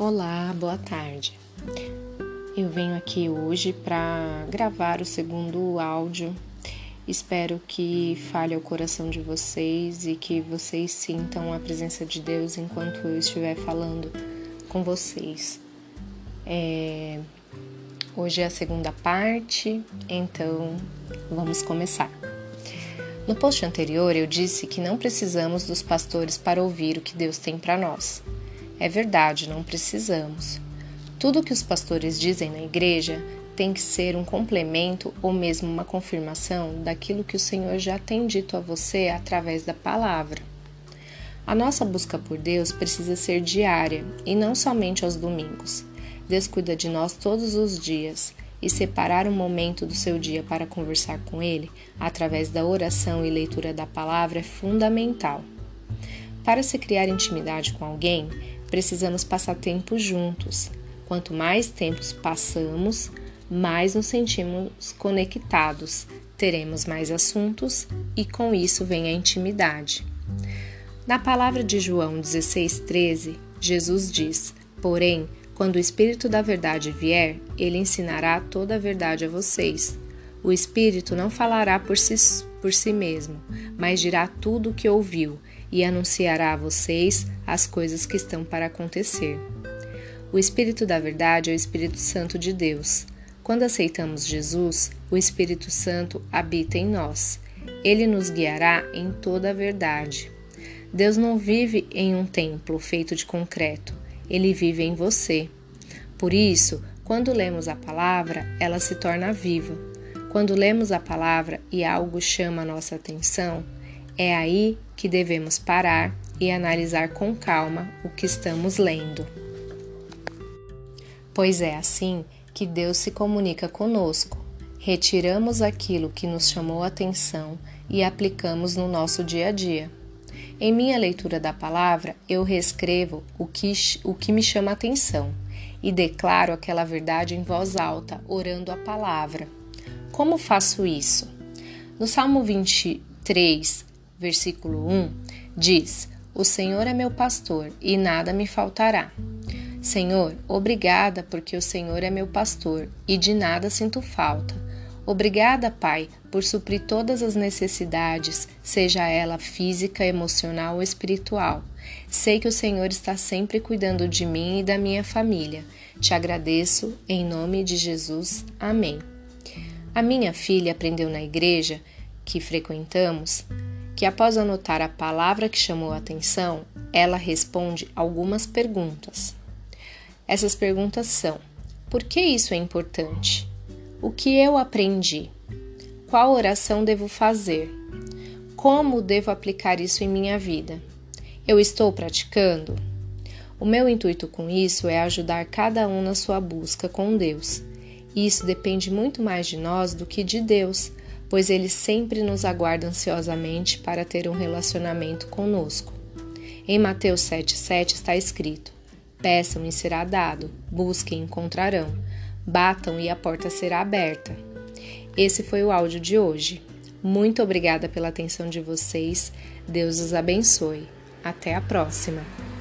Olá, boa tarde. Eu venho aqui hoje para gravar o segundo áudio. Espero que fale ao coração de vocês e que vocês sintam a presença de Deus enquanto eu estiver falando com vocês. É... Hoje é a segunda parte, então vamos começar. No post anterior eu disse que não precisamos dos pastores para ouvir o que Deus tem para nós. É verdade, não precisamos. Tudo que os pastores dizem na igreja tem que ser um complemento ou mesmo uma confirmação daquilo que o Senhor já tem dito a você através da palavra. A nossa busca por Deus precisa ser diária e não somente aos domingos. Deus cuida de nós todos os dias e separar um momento do seu dia para conversar com Ele através da oração e leitura da palavra é fundamental. Para se criar intimidade com alguém, precisamos passar tempo juntos. Quanto mais tempos passamos, mais nos sentimos conectados, teremos mais assuntos e com isso vem a intimidade. Na palavra de João 16,13, Jesus diz: Porém, quando o Espírito da Verdade vier, ele ensinará toda a verdade a vocês. O Espírito não falará por si, por si mesmo, mas dirá tudo o que ouviu e anunciará a vocês as coisas que estão para acontecer. O Espírito da Verdade é o Espírito Santo de Deus. Quando aceitamos Jesus, o Espírito Santo habita em nós. Ele nos guiará em toda a verdade. Deus não vive em um templo feito de concreto, ele vive em você. Por isso, quando lemos a palavra, ela se torna viva. Quando lemos a palavra e algo chama a nossa atenção, é aí que devemos parar e analisar com calma o que estamos lendo. Pois é assim que Deus se comunica conosco. Retiramos aquilo que nos chamou a atenção e aplicamos no nosso dia a dia. Em minha leitura da palavra, eu reescrevo o que, o que me chama a atenção e declaro aquela verdade em voz alta, orando a palavra. Como faço isso? No Salmo 23, versículo 1, diz: O Senhor é meu pastor e nada me faltará. Senhor, obrigada porque o Senhor é meu pastor e de nada sinto falta. Obrigada, Pai, por suprir todas as necessidades, seja ela física, emocional ou espiritual. Sei que o Senhor está sempre cuidando de mim e da minha família. Te agradeço, em nome de Jesus. Amém. A minha filha aprendeu na igreja que frequentamos que, após anotar a palavra que chamou a atenção, ela responde algumas perguntas. Essas perguntas são: por que isso é importante? O que eu aprendi? Qual oração devo fazer? Como devo aplicar isso em minha vida? Eu estou praticando? O meu intuito com isso é ajudar cada um na sua busca com Deus. Isso depende muito mais de nós do que de Deus, pois ele sempre nos aguarda ansiosamente para ter um relacionamento conosco. Em Mateus 7,7 está escrito: Peçam e será dado, busquem e encontrarão, batam e a porta será aberta. Esse foi o áudio de hoje. Muito obrigada pela atenção de vocês. Deus os abençoe. Até a próxima!